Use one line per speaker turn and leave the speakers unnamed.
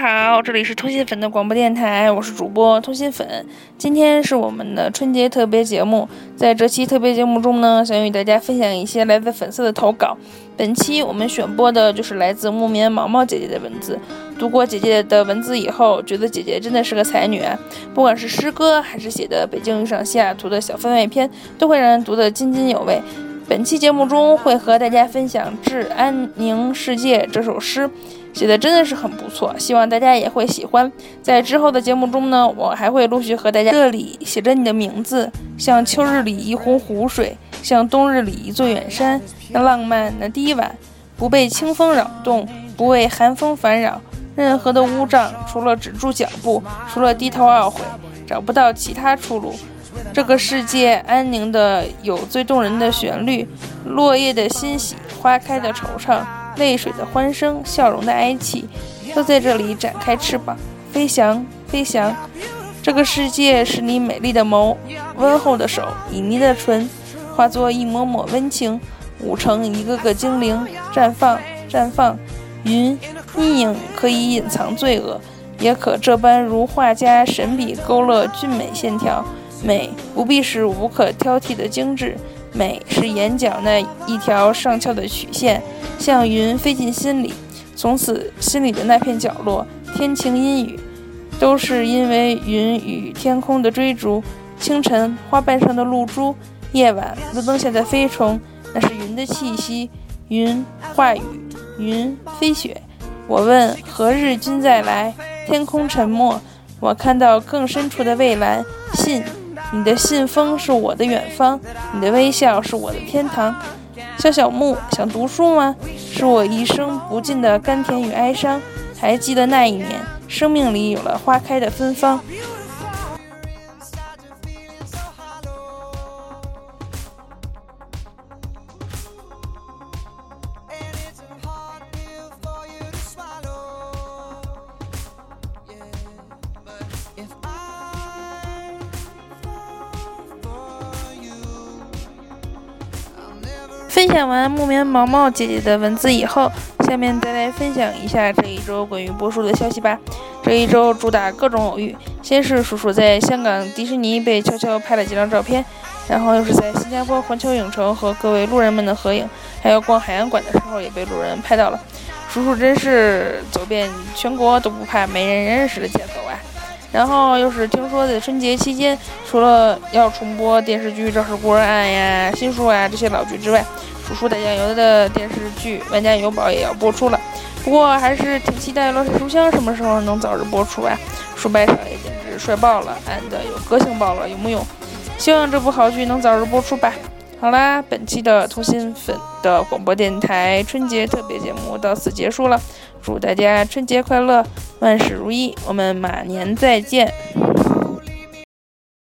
好，这里是通心粉的广播电台，我是主播通心粉。今天是我们的春节特别节目，在这期特别节目中呢，想与大家分享一些来自粉丝的投稿。本期我们选播的就是来自木棉毛毛姐姐的文字。读过姐姐的文字以后，觉得姐姐真的是个才女啊！不管是诗歌，还是写的《北京遇上西雅图》的小番外篇，都会让人读得津津有味。本期节目中会和大家分享《致安宁世界》这首诗，写的真的是很不错，希望大家也会喜欢。在之后的节目中呢，我还会陆续和大家。这里写着你的名字，像秋日里一泓湖水，像冬日里一座远山。那浪漫，那低婉，不被清风扰动，不为寒风烦扰。任何的乌障，除了止住脚步，除了低头懊悔，找不到其他出路。这个世界安宁的有最动人的旋律，落叶的欣喜，花开的惆怅，泪水的欢声，笑容的哀戚，都在这里展开翅膀，飞翔，飞翔。这个世界是你美丽的眸，温厚的手，旖旎的唇，化作一抹抹温情，舞成一个个精灵，绽放，绽放。云阴影可以隐藏罪恶，也可这般如画家神笔勾勒俊美线条。美不必是无可挑剔的精致，美是眼角那一条上翘的曲线，像云飞进心里，从此心里的那片角落，天晴阴雨，都是因为云与天空的追逐。清晨花瓣上的露珠，夜晚路灯下的飞虫，那是云的气息。云话语，云飞雪。我问何日君再来？天空沉默。我看到更深处的蔚蓝。信。你的信封是我的远方，你的微笑是我的天堂。小小木想读书吗？是我一生不尽的甘甜与哀伤。还记得那一年，生命里有了花开的芬芳。分享完木棉毛毛姐姐的文字以后，下面再来分享一下这一周关于波叔的消息吧。这一周主打各种偶遇，先是叔叔在香港迪士尼被悄悄拍了几张照片，然后又是在新加坡环球影城和各位路人们的合影，还有逛海洋馆的时候也被路人拍到了。叔叔真是走遍全国都不怕没人认识的节奏啊！然后又是听说在春节期间，除了要重播电视剧《赵氏孤儿案》呀、新书啊这些老剧之外，叔叔打酱油的电视剧《万家油宝》也要播出了，不过还是挺期待《乱世书香》什么时候能早日播出啊！叔伯少爷简直帅爆了，，and 有个性爆了，有木有？希望这部好剧能早日播出吧。好啦，本期的通心粉的广播电台春节特别节目到此结束了，祝大家春节快乐，万事如意，我们马年再见。